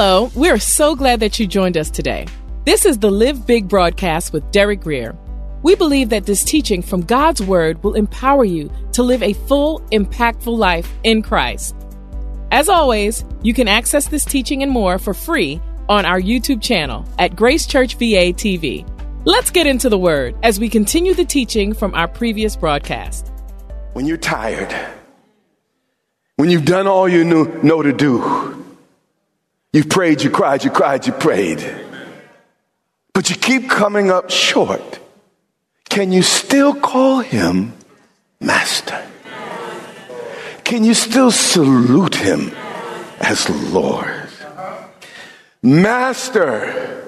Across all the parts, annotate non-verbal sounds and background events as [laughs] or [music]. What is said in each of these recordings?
Hello, we're so glad that you joined us today. This is the Live Big broadcast with Derek Grier. We believe that this teaching from God's Word will empower you to live a full, impactful life in Christ. As always, you can access this teaching and more for free on our YouTube channel at Grace Church VA TV. Let's get into the Word as we continue the teaching from our previous broadcast. when you're tired, when you've done all you know, know to do, you've prayed, you cried, you cried, you prayed, but you keep coming up short, can you still call him Master? Can you still salute him as Lord? Master,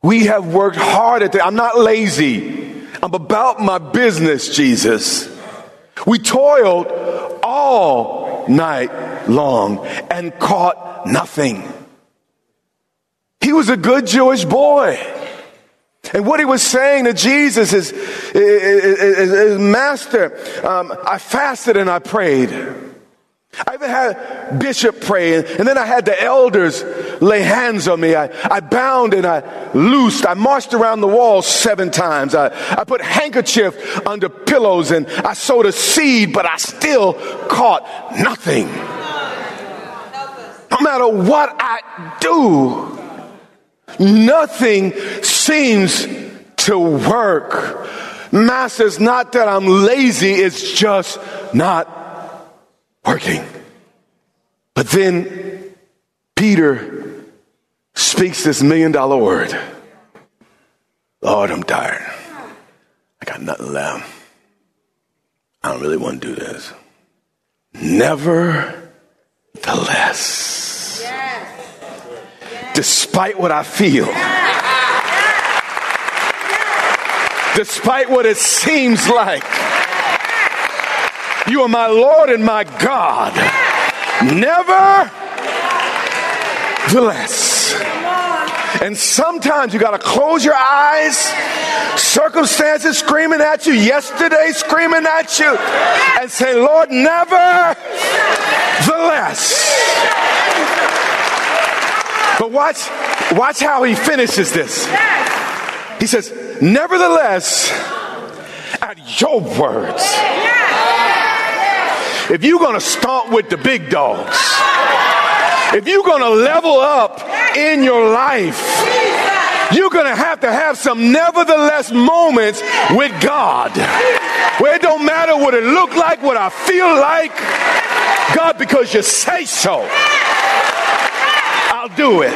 we have worked hard at that. I'm not lazy. I'm about my business, Jesus. We toiled all night long and caught nothing. He was a good Jewish boy. And what he was saying to Jesus is, is, is, is Master, um, I fasted and I prayed. I even had Bishop pray, and, then I had the elders lay hands on me. I, I bound and I loosed. I marched around the walls seven times. I, I put handkerchief under pillows and I sowed a seed, but I still caught nothing. No matter what I do, nothing seems to work. Master, it's not that I'm lazy, it's just not working. But then Peter speaks this million dollar word Lord, I'm tired. I got nothing left. I don't really want to do this. Nevertheless, despite what I feel, despite what it seems like, you are my Lord and my God. Nevertheless. And sometimes you got to close your eyes. Circumstances screaming at you, yesterday screaming at you, and say, Lord, nevertheless. But watch, watch how he finishes this. He says, Nevertheless, at your words, if you're going to stomp with the big dogs, if you're going to level up in your life, you're going to have to have some nevertheless moments with God. Where it don't matter what it look like, what I feel like. God, because you say so, I'll do it.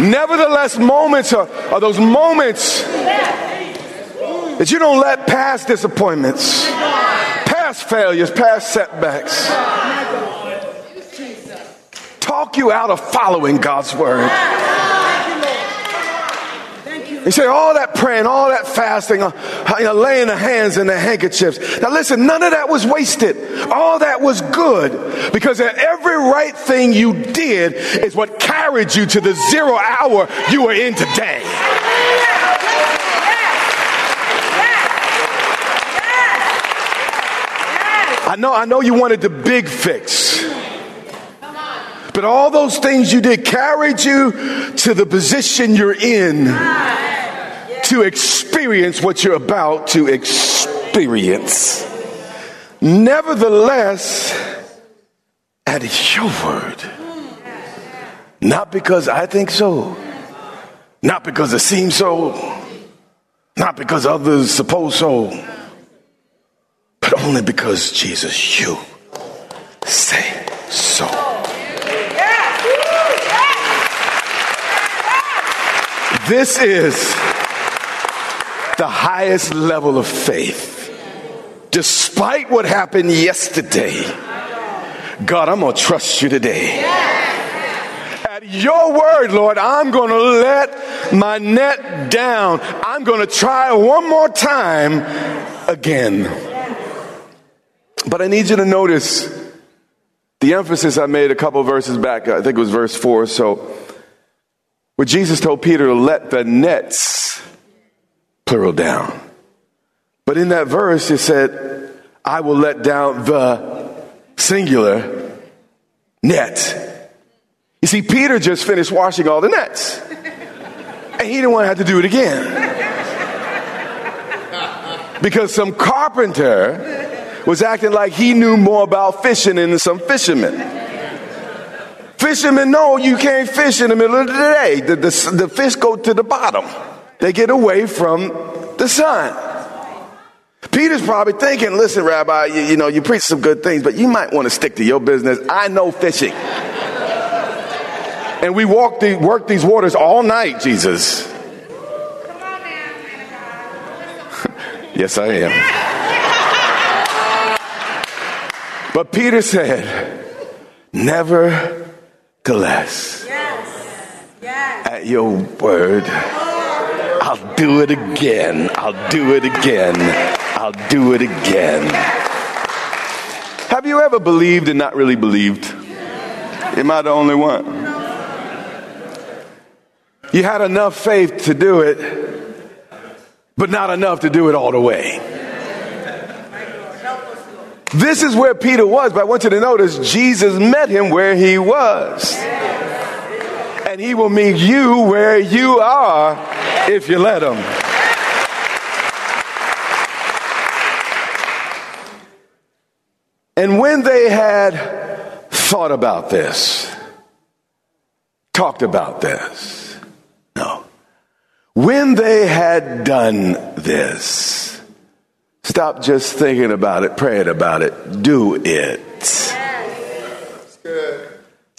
Nevertheless, moments are, are those moments that you don't let past disappointments, past failures, past setbacks talk you out of following God's word. You say all that praying, all that fasting, uh, you know, laying the hands and the handkerchiefs. Now listen, none of that was wasted. All that was good because every right thing you did is what carried you to the zero hour you are in today. I know, I know you wanted the big fix. But all those things you did carried you to the position you're in to experience what you're about to experience. Nevertheless, at your word, not because I think so, not because it seems so, not because others suppose so, but only because Jesus, you say so. This is the highest level of faith. Despite what happened yesterday, God, I'm going to trust you today. At your word, Lord, I'm going to let my net down. I'm going to try one more time again. But I need you to notice the emphasis I made a couple verses back. I think it was verse four. So, where Jesus told Peter to let the nets, plural, down. But in that verse, it said, I will let down the singular net. You see, Peter just finished washing all the nets. [laughs] And he didn't want to have to do it again. [laughs] Because some carpenter was acting like he knew more about fishing than some fishermen. Fishermen know you can't fish in the middle of the day. The, the, the fish go to the bottom. They get away from the sun. Peter's probably thinking, listen, Rabbi, you, you know, you preach some good things, but you might want to stick to your business. I know fishing. and we walk the, work these waters all night, Jesus. [laughs] yes, I am. But Peter said, Nevertheless, yes. Yes. at your word, oh, I'll do it again. I'll do it again. I'll do it again. Have you ever believed and not really believed? Am I the only one? You had enough faith to do it, but not enough to do it all the way. This is where Peter was, but I want you to notice Jesus met him where he was. And he will meet you where you are if you let them. And when they had thought about this, talked about this, no. When they had done this, Stop just thinking about it, praying about it. Do it.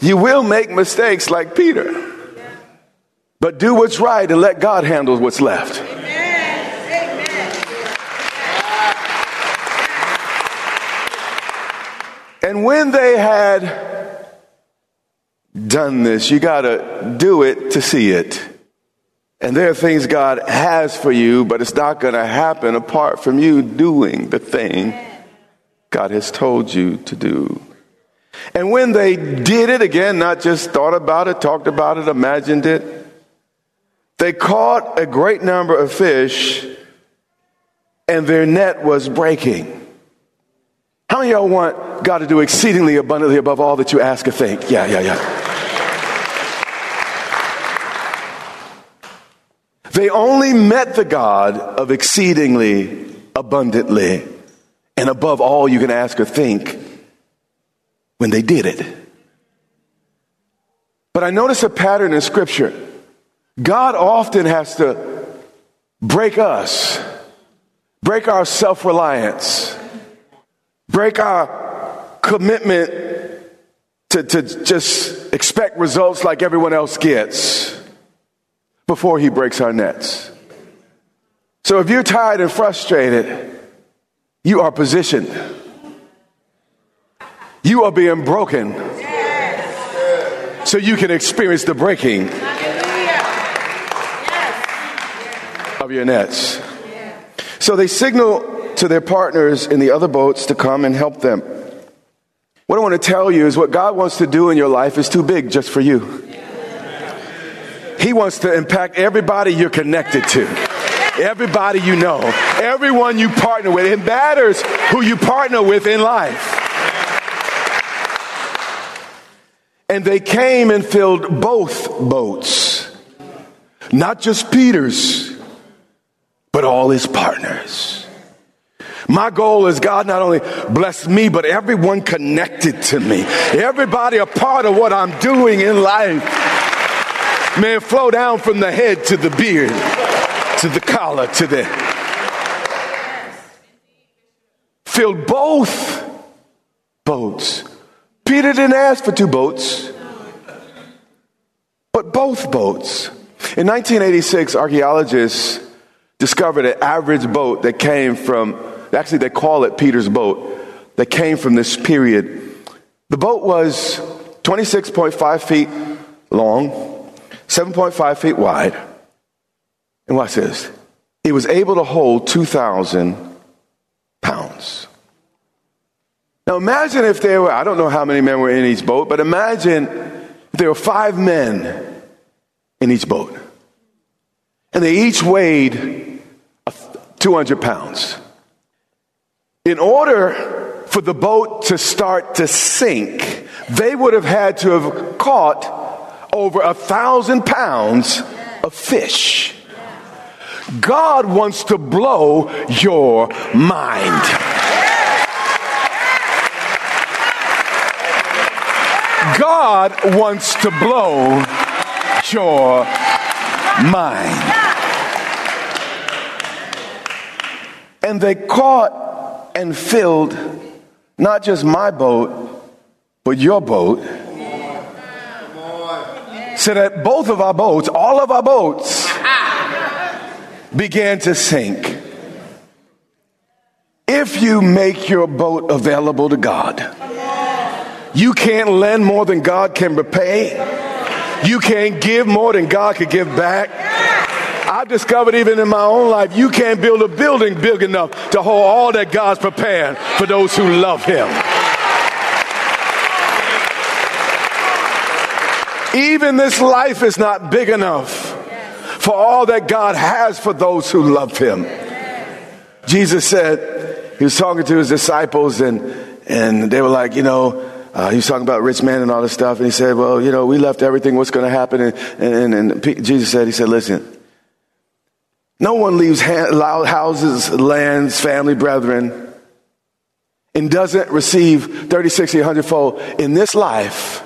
You will make mistakes like Peter, but do what's right and let God handle what's left. And when they had done this, you got to do it to see it. And there are things God has for you, but it's not going to happen apart from you doing the thing God has told you to do. And when they did it, again, not just thought about it, talked about it, imagined it, they caught a great number of fish and their net was breaking. How many of y'all want God to do exceedingly abundantly above all that you ask or think? Yeah, yeah, yeah. They only met the God of exceedingly abundantly and above all you can ask or think when they did it. But I notice a pattern in Scripture. God often has to break us, break our self reliance, break our commitment to, to just expect results like everyone else gets before he breaks our nets. So if you're tired and frustrated, you are positioned. You are being broken so you can experience the breaking of your nets. So they signal to their partners in the other boats to come and help them. What I want to tell you is what God wants to do in your life is too big just for you. He wants to impact everybody you're connected to, everybody you know, everyone you partner with. It matters who you partner with in life. And they came and filled both boats, not just Peter's, but all his partners. My goal is God not only bless me, but everyone connected to me. Everybody a part of what I'm doing in life. It flow down from the head to the beard, to the collar, to the. Filled both boats. Peter didn't ask for two boats, but both boats. In 1986, archaeologists discovered an average boat that came from, actually, they call it Peter's boat, that came from this period. The boat was 26.5 feet long, 7.5 feet wide. And watch this it was able to hold 2,000 pounds. Now imagine if there were, I don't know how many men were in each boat, but imagine if there were five men in each boat. And they each weighed 200 pounds. In order for the boat to start to sink, they would have had to have caught over a thousand pounds of fish. God wants to blow your mind. God wants to blow your mind. And they caught and filled not just my boat, but your boat. So that both of our boats, all of our boats, began to sink. If you make your boat available to God, you can't lend more than God can repay. You can't give more than God could give back. I've discovered even in my own life, you can't build a building big enough to hold all that God's prepared for those who love Him. Even this life is not big enough for all that God has for those who love Him. Jesus said, He was talking to His disciples, and, and they were like, you know, uh, he was talking about rich man and all this stuff, and he said, "Well, you know, we left everything. What's going to happen?" And, and, and, Jesus said, "He said, listen, no one leaves houses, lands, family, brethren, and doesn't receive 30, 60, 100 fold in this life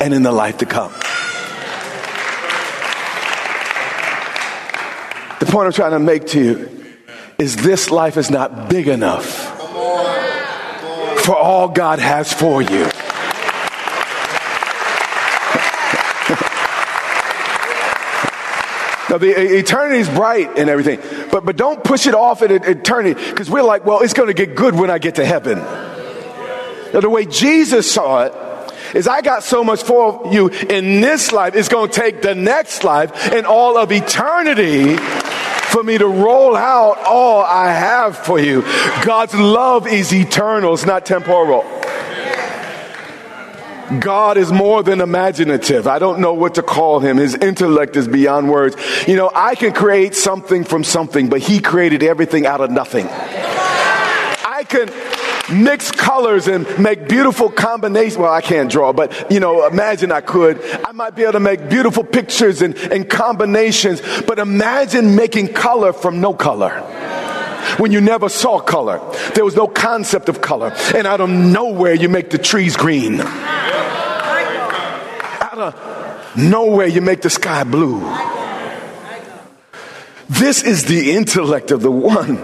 and in the life to come." The point I'm trying to make to you is this life is not big enough for all God has for you. Now, the eternity is bright and everything, but, but don't push it off at eternity because we're like, well, it's going to get good when I get to heaven. Now, the way Jesus saw it is I got so much for you in this life, it's going to take the next life and all of eternity for me to roll out all I have for you. God's love is eternal, it's not temporal. God is more than imaginative. I don't know what to call him. His intellect is beyond words. You know, I can create something from something, but he created everything out of nothing. I can mix colors and make beautiful combinations. Well, I can't draw, but you know, imagine I could. I might be able to make beautiful pictures and, and combinations, but imagine making color from no color when you never saw color. There was no concept of color. And out of nowhere, you make the trees green of nowhere, you make the sky blue. This is the intellect of the one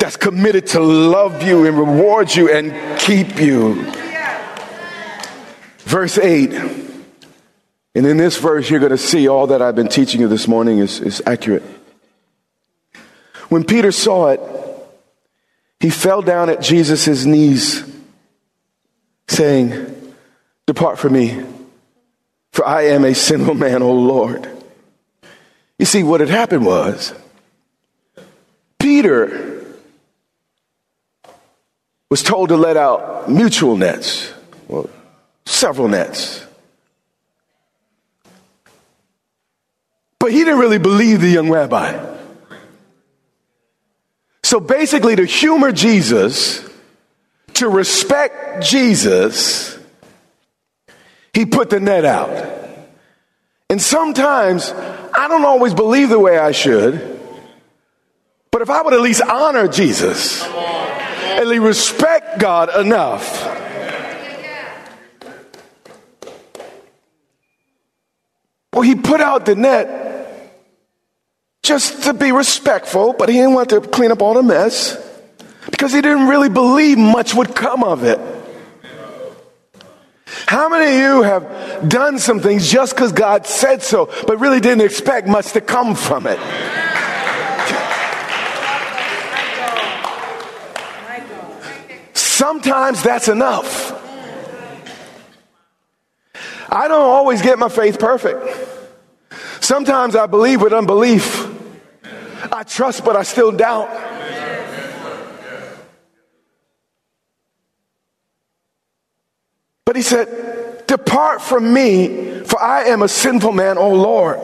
that's committed to love you and reward you and keep you. Verse 8. And in this verse, you're going to see all that I've been teaching you this morning is, is accurate. When Peter saw it, he fell down at Jesus' knees, saying, Depart from me, for I am a sinful man, O Lord. You see, what had happened was Peter was told to let out mutual nets, well, several nets. But he didn't really believe the young rabbi. So basically, to humor Jesus, to respect Jesus, he put the net out. And sometimes I don't always believe the way I should. But if I would at least honor Jesus, at least respect God enough, well, he put out the net just to be respectful, but he didn't want to clean up all the mess because he didn't really believe much would come of it. How many of you have done some things just because God said so, but really didn't expect much to come from it? Sometimes that's enough. I don't always get my faith perfect. Sometimes I believe with unbelief. I trust, but I still doubt. But he said, Depart from me, for I am a sinful man, O Lord.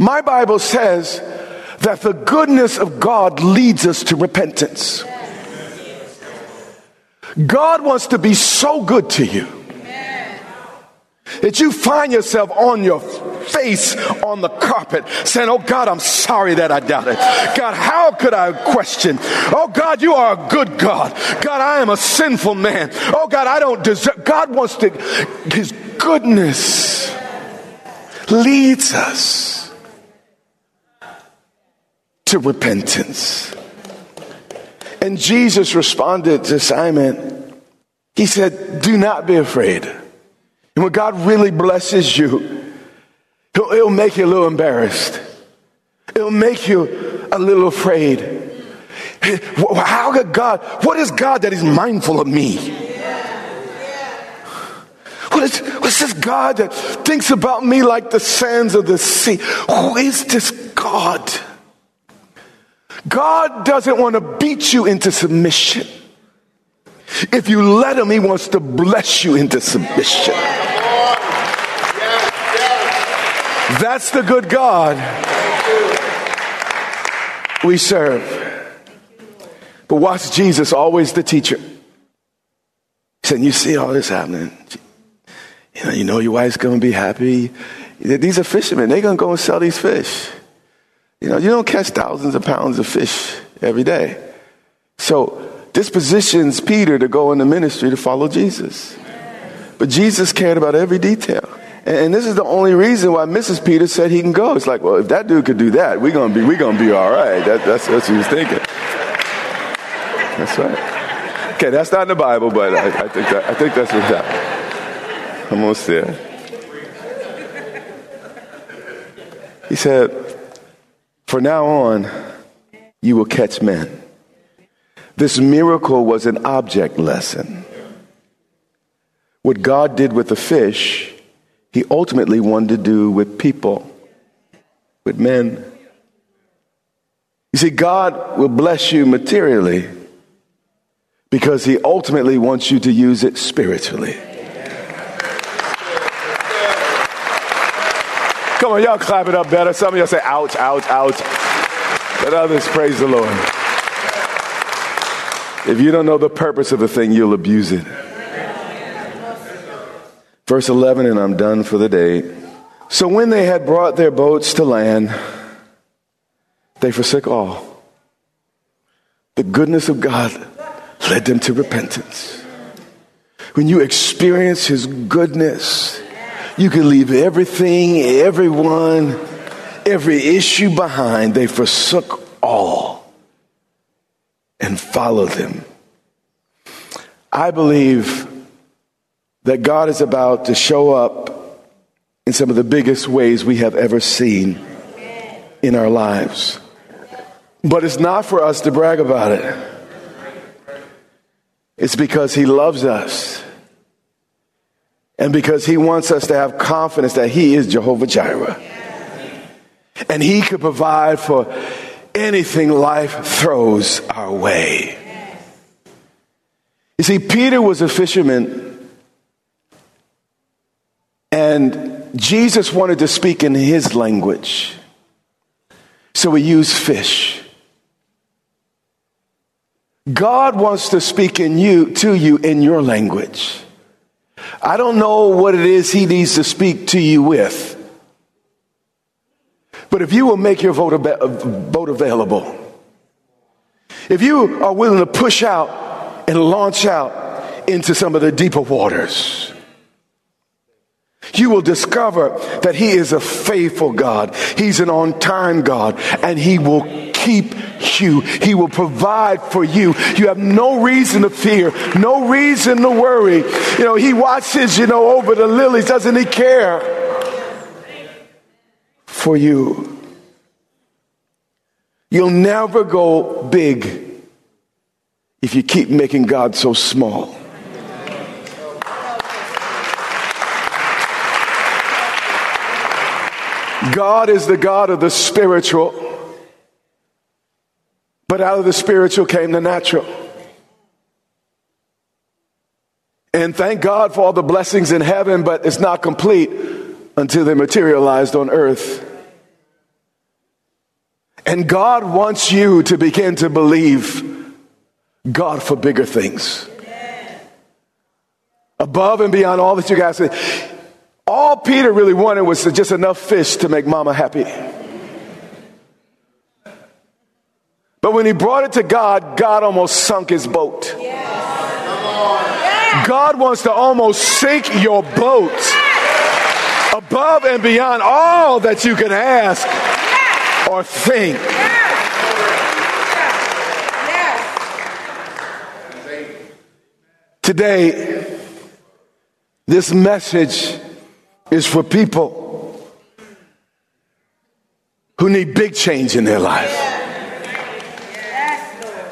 My Bible says that the goodness of God leads us to repentance. God wants to be so good to you that you find yourself on your face on the carpet saying, Oh God, I'm sorry that I doubted. God, how could I question? Oh God, you are a good God. God, I am a sinful man. Oh God, I don't deserve. God wants to, His goodness leads us to repentance. And Jesus responded to Simon. He said, Do not be afraid. And when God really blesses you, it'll make you a little embarrassed. It'll make you a little afraid. How could God, what is God that is mindful of me? What is, what's this God that thinks about me like the sands of the sea? Who is this God? God doesn't want to beat you into submission. If you let him, he wants to bless you into submission. That's the good God we serve. But watch Jesus, always the teacher. He said, You see all this happening. You know, you know your wife's going to be happy. These are fishermen. They're going to go and sell these fish. You know, you don't catch thousands of pounds of fish every day. So this positions Peter to go into ministry to follow Jesus. But Jesus cared about every detail. And this is the only reason why Mrs. Peter said he can go. It's like, well, if that dude could do that, we're gonna be we're gonna be all right. That, that's what he was thinking. That's right. Okay, that's not in the Bible, but I, I think that I think that's what happened. Almost there. He said, For now on, you will catch men. This miracle was an object lesson. What God did with the fish, he ultimately wanted to do with people, with men. You see, God will bless you materially because he ultimately wants you to use it spiritually. Come on, y'all clap it up better. Some of y'all say, ouch, ouch, ouch. Let others praise the Lord. If you don't know the purpose of a thing, you'll abuse it. Verse 11, and I'm done for the day. So when they had brought their boats to land, they forsook all. The goodness of God led them to repentance. When you experience His goodness, you can leave everything, everyone, every issue behind. They forsook all and followed Him. I believe that God is about to show up in some of the biggest ways we have ever seen in our lives. But it's not for us to brag about it. It's because He loves us. And because He wants us to have confidence that He is Jehovah Jireh. And He could provide for anything life throws our way. You see, Peter was a fisherman and Jesus wanted to speak in his language. So he used fish. God wants to speak in you to you in your language. I don't know what it is he needs to speak to you with. But if you will make your vote, ab- vote available, if you are willing to push out and launch out into some of the deeper waters, you will discover that He is a faithful God. He's an on time God, and He will keep you. He will provide for you. You have no reason to fear, no reason to worry. You know, He watches, you know, over the lilies. Doesn't He care for you? You'll never go big if you keep making God so small. God is the God of the spiritual, but out of the spiritual came the natural. And thank God for all the blessings in heaven, but it's not complete until they materialized on earth. And God wants you to begin to believe God for bigger things. Above and beyond all that you guys say. All Peter really wanted was just enough fish to make mama happy. But when he brought it to God, God almost sunk his boat. God wants to almost sink your boat above and beyond all that you can ask or think. Today, this message is for people who need big change in their life.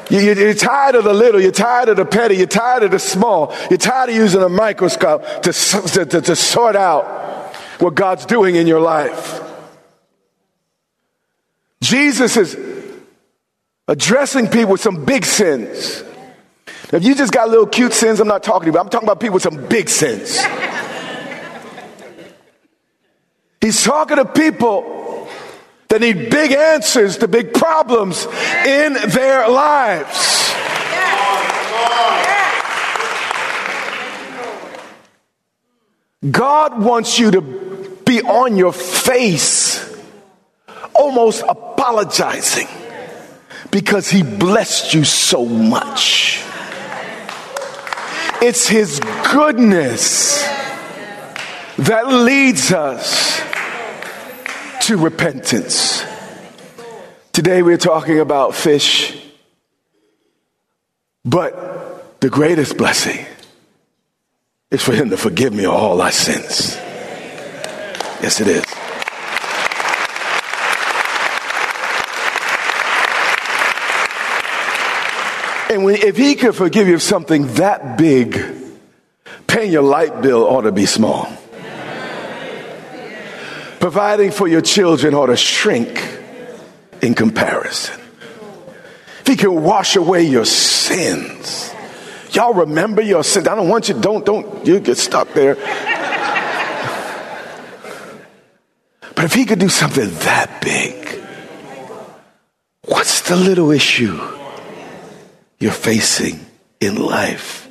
You're tired of the little, you're tired of the petty, you're tired of the small, you're tired of using a microscope to, to, to, to sort out what God's doing in your life. Jesus is addressing people with some big sins. If you just got little cute sins, I'm not talking about. I'm talking about people with some big sins. He's talking to people that need big answers to big problems in their lives. God wants you to be on your face, almost apologizing because He blessed you so much. It's His goodness that leads us to repentance. Today we're talking about fish, but the greatest blessing is for Him to forgive me of all my sins. Yes, it is. And when, if He could forgive you of something that big, paying your light bill ought to be small. Providing for your children ought to shrink in comparison. If he can wash away your sins. Y'all remember your sins. I don't want you, don't, don't, you get stuck there. But if he could do something that big, what's the little issue you're facing in life?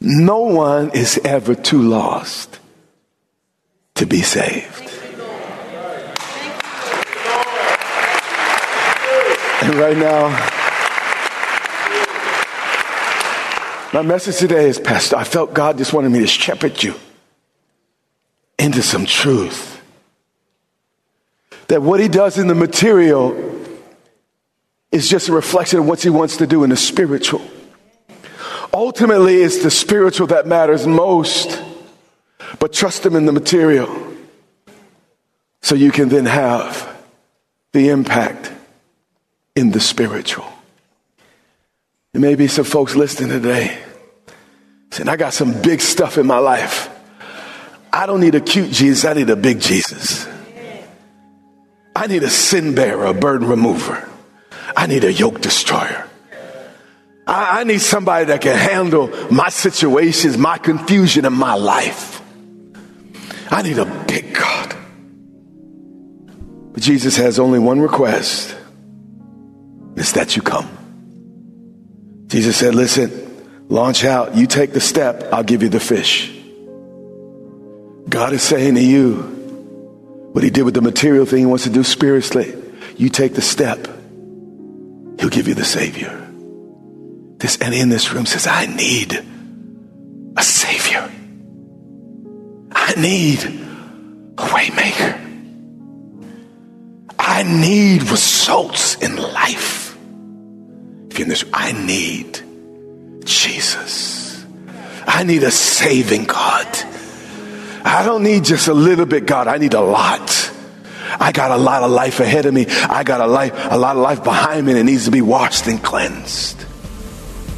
No one is ever too lost to be saved. And right now, my message today is, Pastor, I felt God just wanted me to shepherd you into some truth. That what he does in the material is just a reflection of what he wants to do in the spiritual. Ultimately, it's the spiritual that matters most. But trust Him in the material so you can then have the impact in the spiritual. There may be some folks listening today saying, I got some big stuff in my life. I don't need a cute Jesus, I need a big Jesus. I need a sin bearer, a burden remover. I need a yoke destroyer. I, I need somebody that can handle my situations, my confusion, and my life. I need a big God. But Jesus has only one request it's that you come. Jesus said, Listen, launch out. You take the step, I'll give you the fish. God is saying to you, What he did with the material thing, he wants to do spiritually. You take the step, he'll give you the Savior. This and in this room says, I need a Savior. I need a waymaker. I need results in life. If you're in this, I need Jesus. I need a saving God. I don't need just a little bit, God. I need a lot. I got a lot of life ahead of me. I got a life, a lot of life behind me that needs to be washed and cleansed.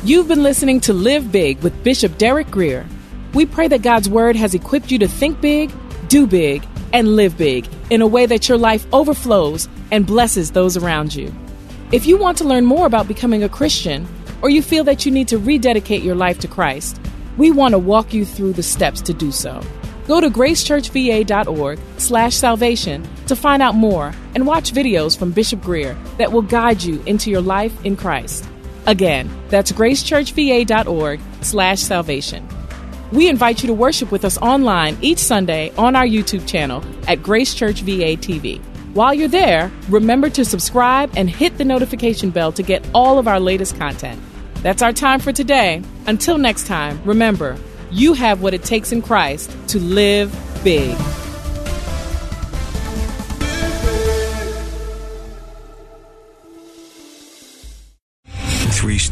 You've been listening to Live Big with Bishop Derek Grier. We pray that God's Word has equipped you to think big, do big, and live big in a way that your life overflows and blesses those around you. If you want to learn more about becoming a Christian, or you feel that you need to rededicate your life to Christ, we want to walk you through the steps to do so. Go to gracechurchva.org slash salvation to find out more and watch videos from Bishop Grier that will guide you into your life in Christ. Again, that's gracechurchva.org slash salvation. We invite you to worship with us online each Sunday on our YouTube channel at Grace Church VA TV. While you're there, remember to subscribe and hit the notification bell to get all of our latest content. That's our time for today. Until next time, remember, you have what it takes in Christ to live big.